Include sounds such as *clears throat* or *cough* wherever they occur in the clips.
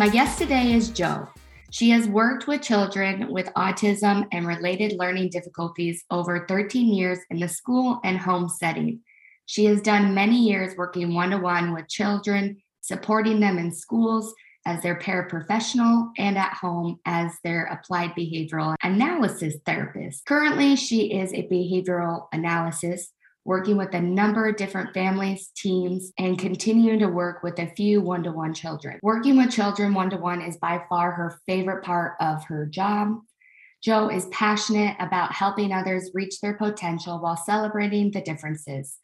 My guest today is Jo. She has worked with children with autism and related learning difficulties over 13 years in the school and home setting. She has done many years working one to one with children, supporting them in schools as their paraprofessional and at home as their applied behavioral analysis therapist. Currently, she is a behavioral analysis working with a number of different families, teams, and continuing to work with a few one to one children. Working with children one to one is by far her favorite part of her job. Jo is passionate about helping others reach their potential while celebrating the differences.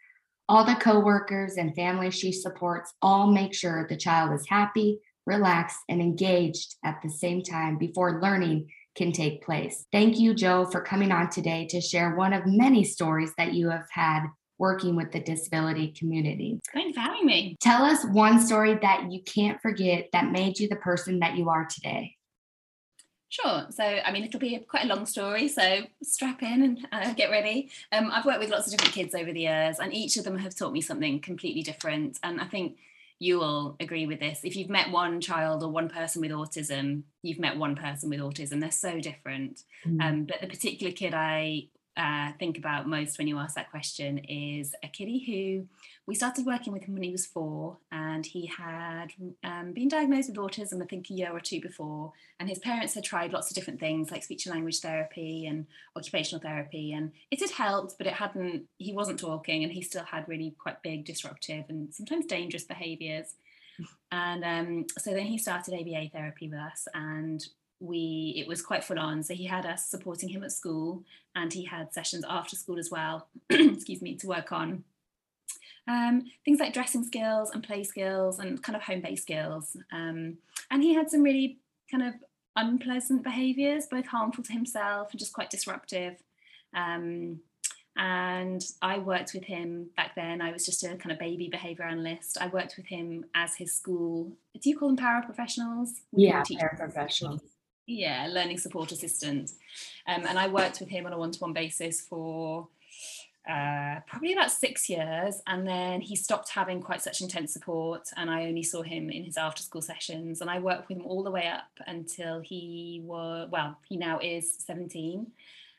All the coworkers and families she supports all make sure the child is happy, relaxed, and engaged at the same time before learning can take place. Thank you, Jo, for coming on today to share one of many stories that you have had working with the disability community. Thanks for having me. Tell us one story that you can't forget that made you the person that you are today. Sure. So, I mean, it'll be quite a long story. So, strap in and uh, get ready. Um, I've worked with lots of different kids over the years, and each of them have taught me something completely different. And I think you will agree with this. If you've met one child or one person with autism, you've met one person with autism. They're so different. Mm. Um, but the particular kid I uh, think about most when you ask that question is a kiddie who we started working with him when he was four, and he had um, been diagnosed with autism, I think, a year or two before. And his parents had tried lots of different things like speech and language therapy and occupational therapy, and it had helped, but it hadn't, he wasn't talking, and he still had really quite big disruptive and sometimes dangerous behaviors. And um, so then he started ABA therapy with us, and we it was quite full on so he had us supporting him at school and he had sessions after school as well *clears throat* excuse me to work on um, things like dressing skills and play skills and kind of home-based skills. Um, and he had some really kind of unpleasant behaviours, both harmful to himself and just quite disruptive. Um, and I worked with him back then. I was just a kind of baby behaviour analyst. I worked with him as his school. Do you call them paraprofessionals? Yeah, paraprofessionals. Yeah, learning support assistant. Um, and I worked with him on a one-to-one basis for uh, probably about six years. And then he stopped having quite such intense support. And I only saw him in his after school sessions. And I worked with him all the way up until he was, well, he now is 17.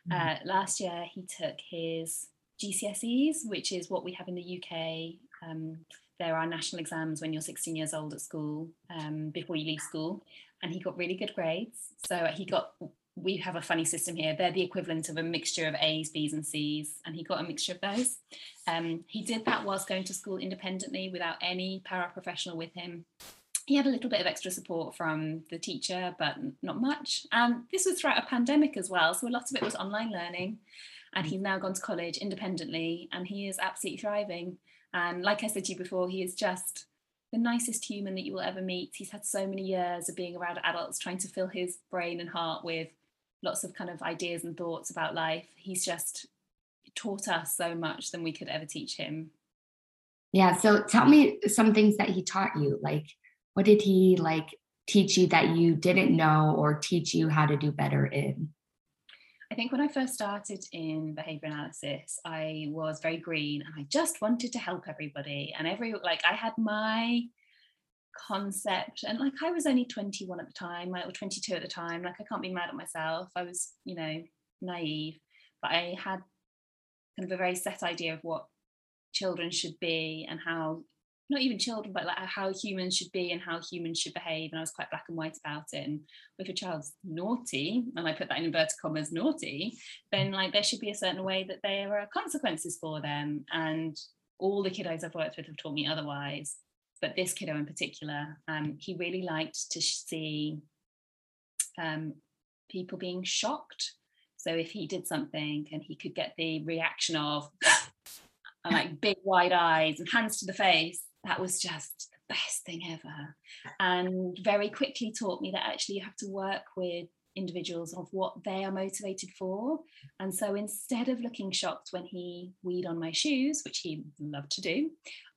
Mm-hmm. Uh, last year, he took his GCSEs, which is what we have in the UK. Um, there are national exams when you're 16 years old at school um, before you leave school. And he got really good grades. So he got we have a funny system here. They're the equivalent of a mixture of A's, B's, and C's, and he got a mixture of those. Um, he did that whilst going to school independently without any paraprofessional with him. He had a little bit of extra support from the teacher, but not much. And this was throughout a pandemic as well, so a lot of it was online learning. And he's now gone to college independently, and he is absolutely thriving. And like I said to you before, he is just the nicest human that you will ever meet. He's had so many years of being around adults, trying to fill his brain and heart with lots of kind of ideas and thoughts about life. He's just taught us so much than we could ever teach him. Yeah. So tell me some things that he taught you. Like, what did he like teach you that you didn't know or teach you how to do better in? I think when I first started in behavior analysis, I was very green and I just wanted to help everybody. And every, like, I had my concept and like i was only 21 at the time or 22 at the time. Like i can't be mad at myself. I was you know naive. But i had kind of a very set idea of what children should be and how not even children but like how humans should be and how humans should behave and i was quite black and white about it and if a child's naughty and i put that in inverted commas naughty then like there should be a certain way that there are consequences for them and all the kiddos i've worked with have taught me otherwise but this kiddo in particular, um, he really liked to see um, people being shocked. So if he did something and he could get the reaction of *laughs* like big wide eyes and hands to the face, that was just the best thing ever. And very quickly taught me that actually you have to work with individuals of what they are motivated for. And so instead of looking shocked when he weed on my shoes, which he loved to do,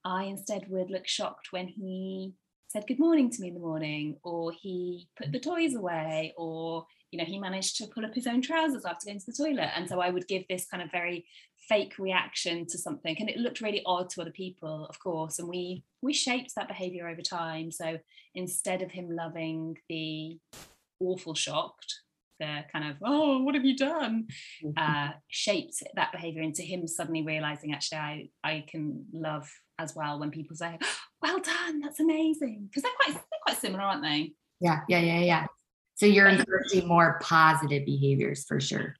I instead would look shocked when he said good morning to me in the morning, or he put the toys away, or you know, he managed to pull up his own trousers after going to the toilet. And so I would give this kind of very fake reaction to something. And it looked really odd to other people, of course. And we we shaped that behavior over time. So instead of him loving the awful shocked, the kind of, oh, what have you done? Mm-hmm. Uh, shaped that behavior into him suddenly realizing actually I, I can love as well when people say, *gasps* well done, that's amazing. Because they're quite they're quite similar, aren't they? Yeah, yeah, yeah, yeah. So you're encouraging more positive behaviors for sure.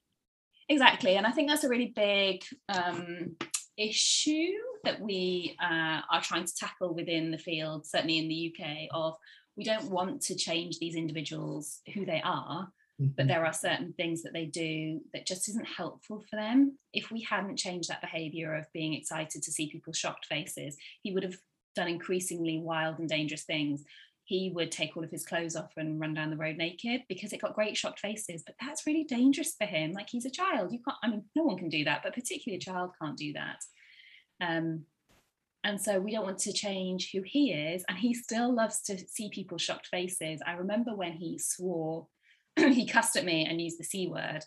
Exactly. And I think that's a really big um, issue that we uh, are trying to tackle within the field, certainly in the UK, of we don't want to change these individuals who they are, mm-hmm. but there are certain things that they do that just isn't helpful for them. If we hadn't changed that behavior of being excited to see people's shocked faces, he would have done increasingly wild and dangerous things he would take all of his clothes off and run down the road naked because it got great shocked faces. But that's really dangerous for him. Like he's a child. You can't, I mean, no one can do that, but particularly a child can't do that. Um, and so we don't want to change who he is. And he still loves to see people shocked faces. I remember when he swore, *clears throat* he cussed at me and used the C word.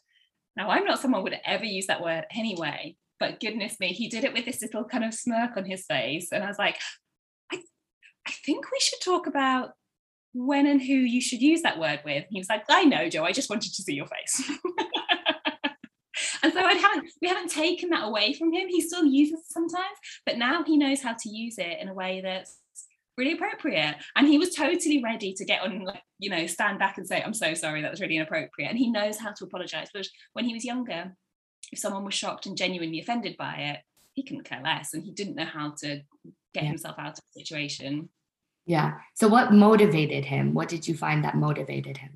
Now, I'm not someone who would ever use that word anyway, but goodness me, he did it with this little kind of smirk on his face. And I was like, think we should talk about when and who you should use that word with. he was like, I know, Jo, I just wanted to see your face. *laughs* and so I haven't we haven't taken that away from him. He still uses it sometimes, but now he knows how to use it in a way that's really appropriate. And he was totally ready to get on, like, you know, stand back and say, I'm so sorry, that was really inappropriate. And he knows how to apologize. But when he was younger, if someone was shocked and genuinely offended by it, he couldn't care less and he didn't know how to get yeah. himself out of the situation. Yeah. So what motivated him? What did you find that motivated him?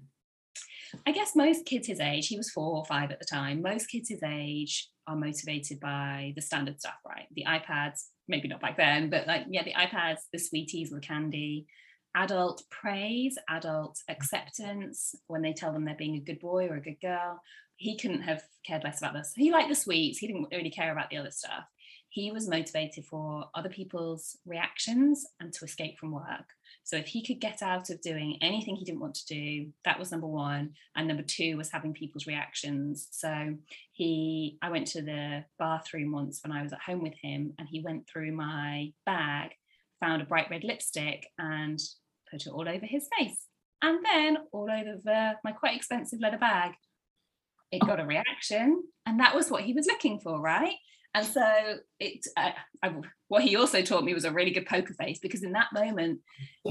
I guess most kids his age, he was four or five at the time, most kids his age are motivated by the standard stuff, right? The iPads, maybe not back then, but like, yeah, the iPads, the sweeties, the candy, adult praise, adult acceptance when they tell them they're being a good boy or a good girl. He couldn't have cared less about this. He liked the sweets, he didn't really care about the other stuff he was motivated for other people's reactions and to escape from work. So if he could get out of doing anything he didn't want to do, that was number one. And number two was having people's reactions. So he, I went to the bathroom once when I was at home with him, and he went through my bag, found a bright red lipstick, and put it all over his face. And then all over the, my quite expensive leather bag. It oh. got a reaction, and that was what he was looking for, right? And so it, I, I, what he also taught me was a really good poker face because in that moment,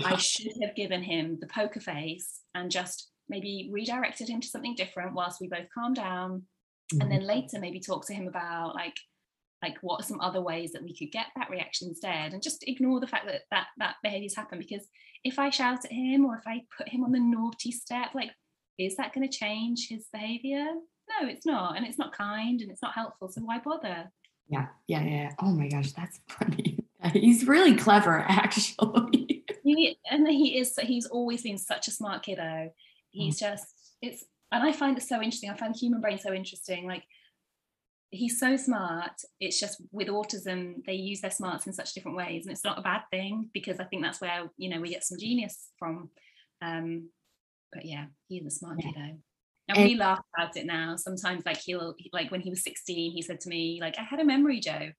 I *laughs* should have given him the poker face and just maybe redirected him to something different whilst we both calm down. Mm-hmm. And then mm-hmm. later maybe talk to him about like, like what are some other ways that we could get that reaction instead and just ignore the fact that that, that behaviors happen because if I shout at him or if I put him on the naughty step, like, is that going to change his behavior? No, it's not. And it's not kind and it's not helpful. So why bother? Yeah, yeah, yeah. Oh my gosh, that's funny. *laughs* He's really clever, *laughs* actually. he, and he is. He's always been such a smart kiddo. He's mm. just it's, and I find it so interesting. I find the human brain so interesting. Like he's so smart. It's just with autism, they use their smarts in such different ways, and it's not a bad thing because I think that's where you know we get some genius from. Um, but yeah, he's a smart yeah. kiddo and we laugh about it now sometimes like he'll like when he was 16 he said to me like i had a memory joe.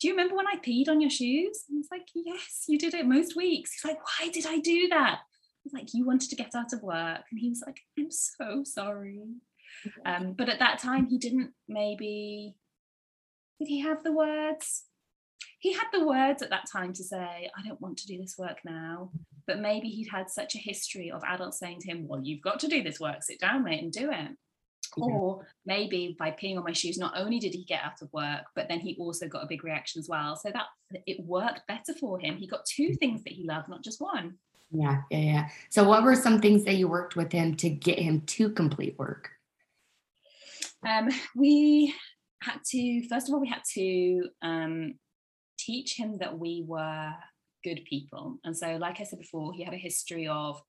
Do you remember when i peed on your shoes? And i was like yes you did it most weeks. He's like why did i do that? I was like you wanted to get out of work. And he was like i'm so sorry. Um, but at that time he didn't maybe did he have the words? He had the words at that time to say, I don't want to do this work now. But maybe he'd had such a history of adults saying to him, Well, you've got to do this work, sit down, mate, and do it. Yeah. Or maybe by peeing on my shoes, not only did he get out of work, but then he also got a big reaction as well. So that it worked better for him. He got two things that he loved, not just one. Yeah, yeah, yeah. So, what were some things that you worked with him to get him to complete work? Um, we had to, first of all, we had to um, teach him that we were good people. And so, like I said before, he had a history of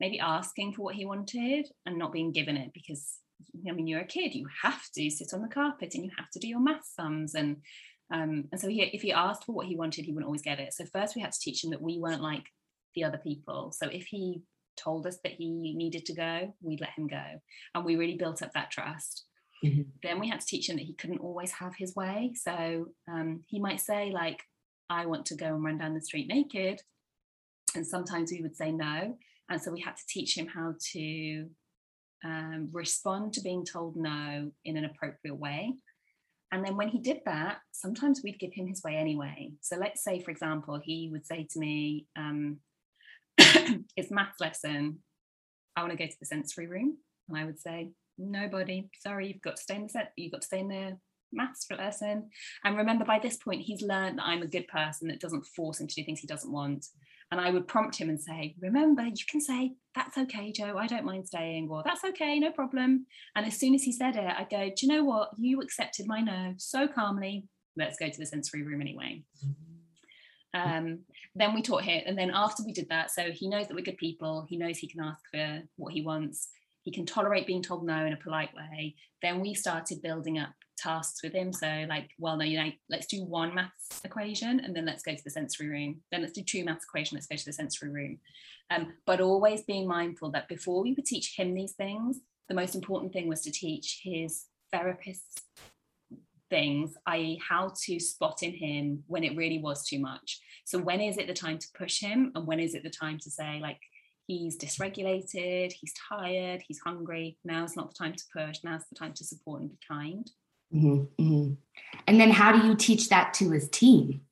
maybe asking for what he wanted and not being given it because I mean you're a kid, you have to sit on the carpet and you have to do your math sums and um, and so he, if he asked for what he wanted, he wouldn't always get it. So first we had to teach him that we weren't like the other people. So if he told us that he needed to go, we'd let him go. And we really built up that trust. Mm-hmm. Then we had to teach him that he couldn't always have his way. So um, he might say, like, I want to go and run down the street naked. And sometimes we would say no. And so we had to teach him how to um, respond to being told no in an appropriate way. And then when he did that, sometimes we'd give him his way anyway. So let's say, for example, he would say to me, um, *coughs* it's maths lesson. I want to go to the sensory room. And I would say, nobody, sorry, you've got to stay in the set, you've got to stay in the maths lesson. And remember, by this point, he's learned that I'm a good person that doesn't force him to do things he doesn't want. And I would prompt him and say, Remember, you can say, That's okay, Jo, I don't mind staying, or That's okay, no problem. And as soon as he said it, I'd go, Do you know what? You accepted my no so calmly. Let's go to the sensory room anyway. Um, then we taught him, and then after we did that, so he knows that we're good people, he knows he can ask for what he wants, he can tolerate being told no in a polite way. Then we started building up tasks with him. So like, well, no, you know, let's do one maths equation and then let's go to the sensory room. Then let's do two maths equation, let's go to the sensory room. Um, but always being mindful that before we would teach him these things, the most important thing was to teach his therapists things, i.e., how to spot in him when it really was too much. So when is it the time to push him, and when is it the time to say, like, he's dysregulated, he's tired, he's hungry. Now's not the time to push. Now's the time to support and be kind. Mm-hmm, mm-hmm. And then how do you teach that to his team?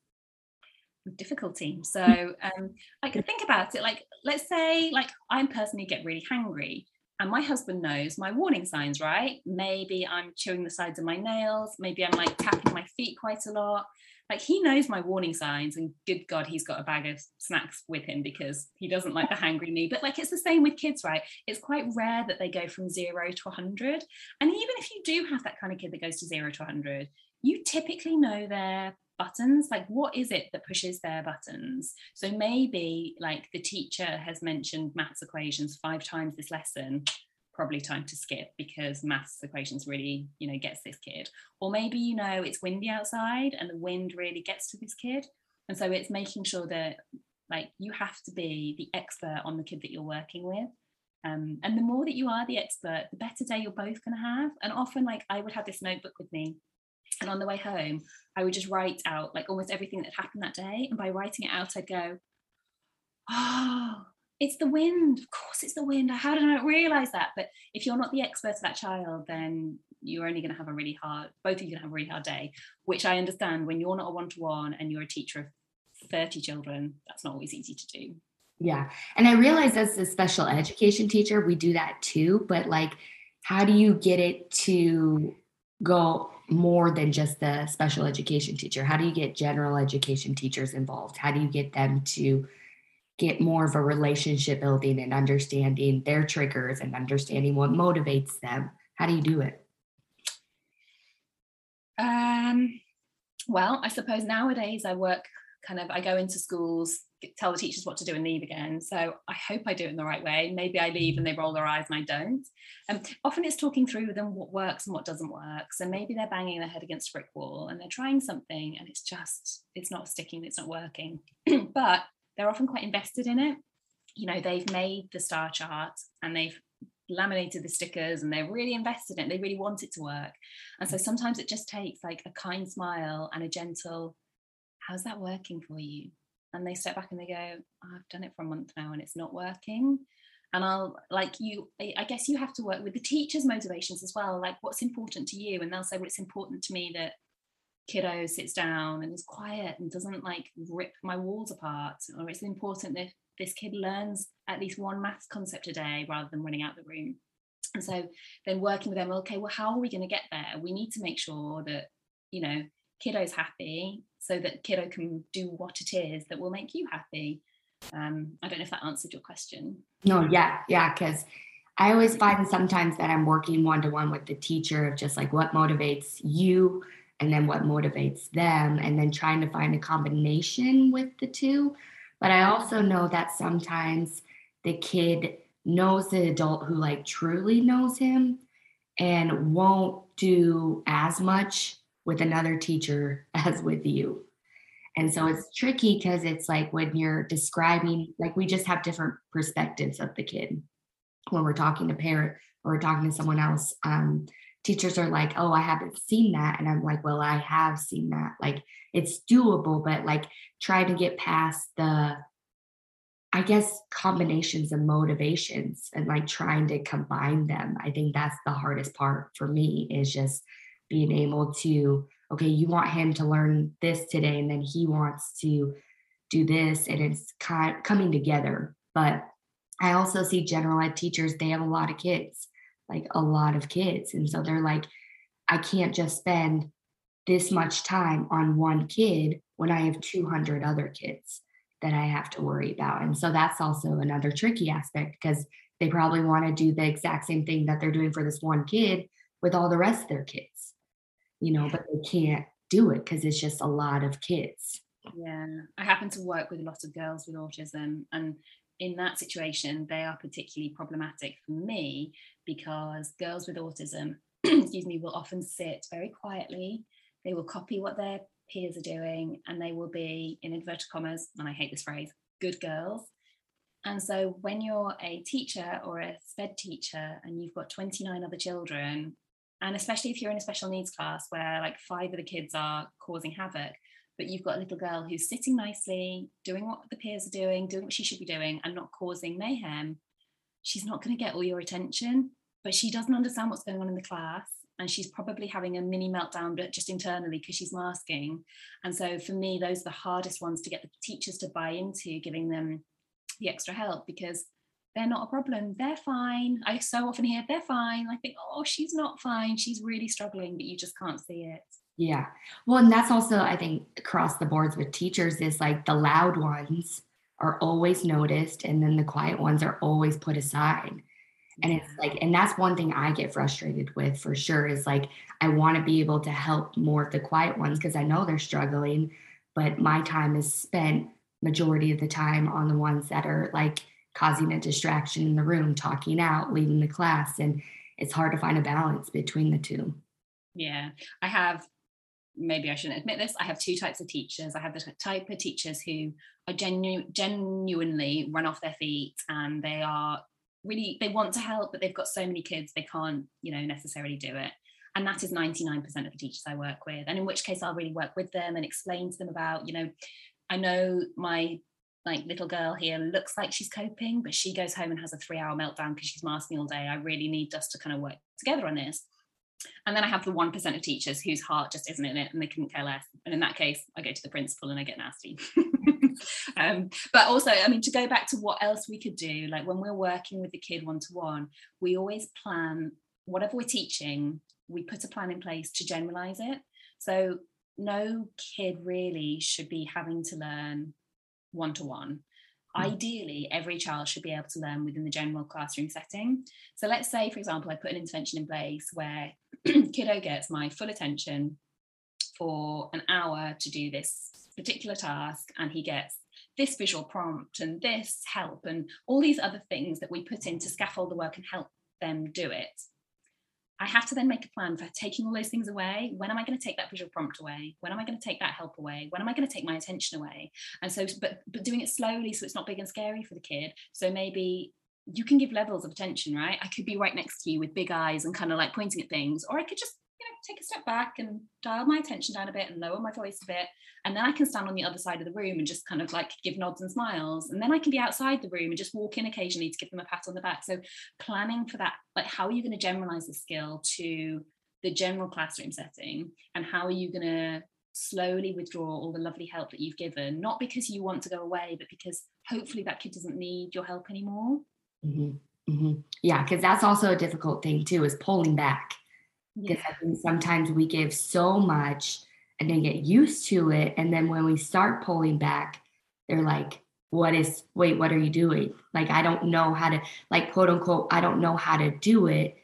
Difficulty. So um, I can think about it like, let's say, like I personally get really hungry and my husband knows my warning signs, right? Maybe I'm chewing the sides of my nails. Maybe I'm like tapping my feet quite a lot like he knows my warning signs and good god he's got a bag of snacks with him because he doesn't like the *laughs* hangry me but like it's the same with kids right it's quite rare that they go from 0 to 100 and even if you do have that kind of kid that goes to 0 to 100 you typically know their buttons like what is it that pushes their buttons? So maybe like the teacher has mentioned maths equations five times this lesson probably time to skip because maths equations really you know gets this kid. Or maybe you know it's windy outside and the wind really gets to this kid. And so it's making sure that like you have to be the expert on the kid that you're working with. Um, and the more that you are the expert the better day you're both going to have. And often like i would have this notebook with me and on the way home i would just write out like almost everything that happened that day and by writing it out i'd go oh it's the wind. Of course, it's the wind. How did I not realize that? But if you're not the expert of that child, then you're only going to have a really hard, both of you going to have a really hard day, which I understand when you're not a one to one and you're a teacher of 30 children, that's not always easy to do. Yeah. And I realize as a special education teacher, we do that too. But like, how do you get it to go more than just the special education teacher? How do you get general education teachers involved? How do you get them to get more of a relationship building and understanding their triggers and understanding what motivates them? How do you do it? Um, well, I suppose nowadays I work kind of, I go into schools, tell the teachers what to do and leave again. So I hope I do it in the right way. Maybe I leave and they roll their eyes and I don't. Um, often it's talking through with them what works and what doesn't work. So maybe they're banging their head against a brick wall and they're trying something and it's just, it's not sticking, it's not working. *clears throat* but they're often quite invested in it. You know, they've made the star chart and they've laminated the stickers and they're really invested in it. They really want it to work. And so sometimes it just takes like a kind smile and a gentle, how's that working for you? And they step back and they go, I've done it for a month now and it's not working. And I'll like you, I guess you have to work with the teacher's motivations as well. Like what's important to you? And they'll say, well, it's important to me that kiddo sits down and is quiet and doesn't like rip my walls apart or it's important that this kid learns at least one maths concept a day rather than running out the room and so then working with them okay well how are we going to get there we need to make sure that you know kiddo's happy so that kiddo can do what it is that will make you happy. Um, i don't know if that answered your question. No yeah yeah because i always find sometimes that i'm working one-to-one with the teacher of just like what motivates you and then what motivates them and then trying to find a combination with the two. But i also know that sometimes the kid knows the adult who like truly knows him and won't do as much with another teacher *laughs* as with you And so it's tricky because it's like when you're describing, like we just have different perspectives of the kid when we're talking to parent or talking to someone else. Um, teachers are like, oh, I haven't seen that. And I'm like, well, I have seen that. Like it's doable, but like try to get past the, I guess, combinations of motivations and like trying to combine them. I think that's the hardest part for me is just being able to okay, you want him to learn this today, and then he wants to do this, and it's kind of coming together. But I also see general ed teachers, they have a lot of kids, like a lot of kids. And so they're like, I can't just spend this much time on one kid when I have 200 other kids that I have to worry about. And so that's also another tricky aspect because they probably want to do the exact same thing that they're doing for this one kid with all the rest of their kids you know, but they can't do it because it's just a lot of kids. Yeah, I happen to work with a lot of girls with autism, and in that situation, they are particularly problematic for me because girls with autism, *clears throat* excuse me, will often sit very quietly. They will copy what their peers are doing, and they will be, in inverted commas, and I hate this phrase, good girls. And so when you're a teacher or a SPED teacher and you've got 29 other children and especially if you're in a special needs class where like five of the kids are causing havoc but you've got a little girl who's sitting nicely doing what the peers are doing doing what she should be doing and not causing mayhem she's not going to get all your attention. But she doesn't understand what's going on in the class and she's probably having a mini meltdown but just internally because she's masking. And so for me those are the hardest ones to get the teachers to buy into giving them the extra help because they're not a problem. They're fine. I so often hear they're fine. I think, oh, she's not fine. She's really struggling, but you just can't see it. Yeah. Well, and that's also, I think, across the boards with teachers is like the loud ones are always noticed and then the quiet ones are always put aside. And it's like, and that's one thing I get frustrated with for sure is like, I want to be able to help more of the quiet ones because I know they're struggling, but my time is spent majority of the time on the ones that are like causing a distraction in the room, talking out, leaving the class. And it's hard to find a balance between the two. Yeah. I have, maybe I shouldn't admit this, I have two types of teachers. I have the type of teachers who are genu- genuinely run off their feet and they are really, they want to help, but they've got so many kids, they can't, you know, necessarily do it. And that is 99% of the teachers I work with. And in which case I'll really work with them and explain to them about, you know, I know my like little girl here looks like she's coping, but she goes home and has a three hour meltdown because she's masking all day. I really need us to kind of work together on this. And then I have the 1% of teachers whose heart just isn't in it and they couldn't care less. And in that case, I go to the principal and I get nasty. *laughs* um, but also, I mean, to go back to what else we could do, like when we're working with the kid one to one, we always plan whatever we're teaching, we put a plan in place to generalize it. So no kid really should be having to learn one to one. Ideally, every child should be able to learn within the general classroom setting. So, let's say, for example, I put an intervention in place where *clears throat* kiddo gets my full attention for an hour to do this particular task, and he gets this visual prompt and this help and all these other things that we put in to scaffold the work and help them do it. I have to then make a plan for taking all those things away. When am I going to take that visual prompt away? When am I going to take that help away? When am I going to take my attention away? And so, but but doing it slowly so it's not big and scary for the kid. So maybe you can give levels of attention, right? I could be right next to you with big eyes and kind of like pointing at things, or I could just take a step back and dial my attention down a bit and lower my voice a bit. And then I can stand on the other side of the room and just kind of like give nods and smiles. And then I can be outside the room and just walk in occasionally to give them a pat on the back. So planning for that, like how are you going to generalize the skill to the general classroom setting? And how are you going to slowly withdraw all the lovely help that you've given, not because you want to go away, but because hopefully that kid doesn't need your help anymore. Mm-hmm. Mm-hmm. Yeah, because that's also a difficult thing too, is pulling back because yeah. I think sometimes we give so much and then get used to it. And then when we start pulling back, they're like, what is, wait, what are you doing? Like, I don't know how to, like, quote unquote, I don't know how to do it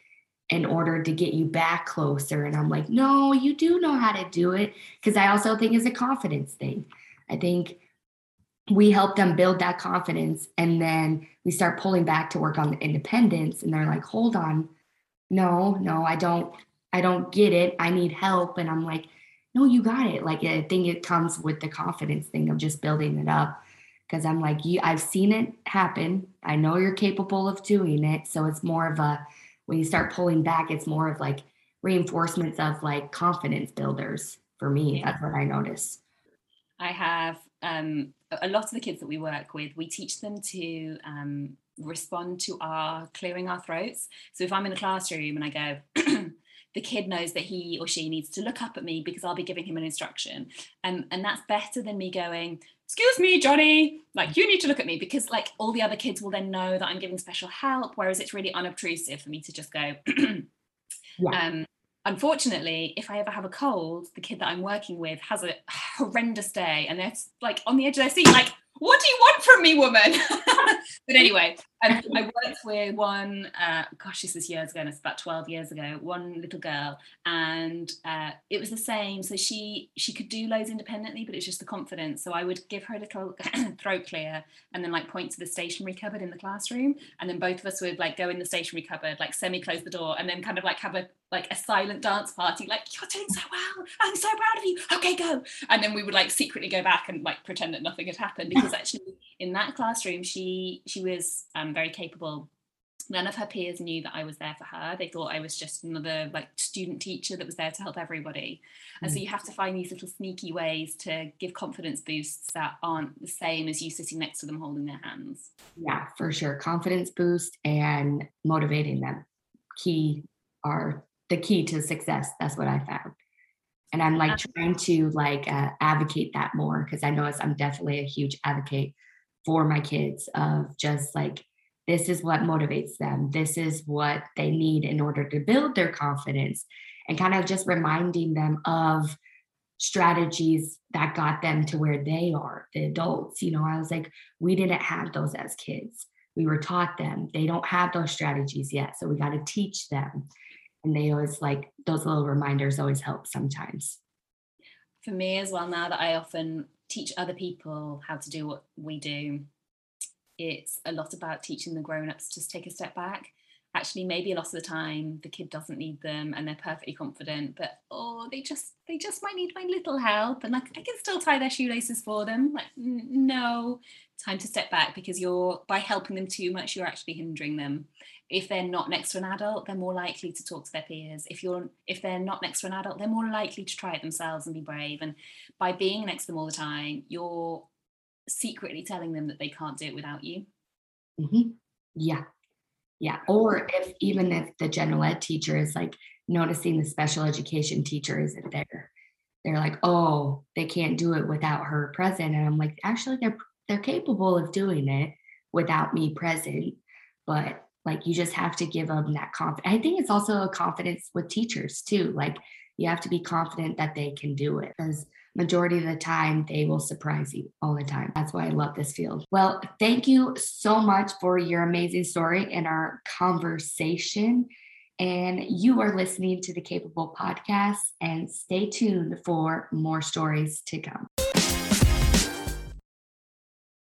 in order to get you back closer. And I'm like, no, you do know how to do it. Cause I also think it's a confidence thing. I think we help them build that confidence and then we start pulling back to work on the independence. And they're like, hold on, no, no, I don't, I don't get it. I need help. And I'm like, no, you got it. Like I think it comes with the confidence thing of just building it up. Cause I'm like, you I've seen it happen. I know you're capable of doing it. So it's more of a when you start pulling back, it's more of like reinforcements of like confidence builders for me. That's what I notice. I have um, a lot of the kids that we work with, we teach them to um, respond to our clearing our throats. So if I'm in the classroom and I go, the kid knows that he or she needs to look up at me because I'll be giving him an instruction. Um, and that's better than me going, excuse me, Johnny, like you need to look at me because like all the other kids will then know that I'm giving special help. Whereas it's really unobtrusive for me to just go, *clears throat* yeah. um, unfortunately, if I ever have a cold, the kid that I'm working with has a horrendous day and they're like on the edge of their seat, like, what do you want from me, woman? *laughs* but anyway, um, *laughs* I worked with one, uh, gosh, this is years ago, and it's about 12 years ago, one little girl, and uh, it was the same. So she she could do loads independently, but it's just the confidence. So I would give her a little *clears throat* throat clear and then like point to the stationery cupboard in the classroom. And then both of us would like go in the stationery cupboard, like semi-close the door, and then kind of like have a like a silent dance party, like, you're doing so well. I'm so proud of you. Okay, go. And then we would like secretly go back and like pretend that nothing had happened because *laughs* actually in that classroom, she she was um, very capable. None of her peers knew that I was there for her. They thought I was just another like student teacher that was there to help everybody. And mm. so you have to find these little sneaky ways to give confidence boosts that aren't the same as you sitting next to them holding their hands. Yeah, for sure. Confidence boost and motivating them. Key are the key to success. That's what I found. And I'm like trying to like uh, advocate that more because I know I'm definitely a huge advocate for my kids of just like this is what motivates them. This is what they need in order to build their confidence and kind of just reminding them of strategies that got them to where they are the adults. You know i was like we didn't have those as kids. We were taught them. They don't have those strategies yet so we got to teach them. And they always like those little reminders always help sometimes. For me as well now that i often teach other people how to do what we do it's a lot about teaching the grown-ups to take a step back. Actually maybe a lot of the time the kid doesn't need them and they're perfectly confident but oh they just they just might need my little help and like i can still tie their shoelaces for them. Like no time to step back because you're by helping them too much you're actually hindering them. If they're not next to an adult they're more likely to talk to their peers. If you're if they're not next to an adult they're more likely to try it themselves and be brave. And by being next to them all the time you're secretly telling them that they can't do it without you. Mm-hmm. yeah. Yeah. Or if even if the general ed teacher is like noticing the special education teacher isn't there they're like oh they can't do it without her present. And i'm like actually they're they're capable of doing it without me present but like you just have to give them that confidence i think it's also a confidence with teachers too like you have to be confident that they can do it because majority of the time they will surprise you all the time. That's why i love this field. Well thank you so much for your amazing story and our conversation. And you are listening to the capable podcast and stay tuned for more stories to come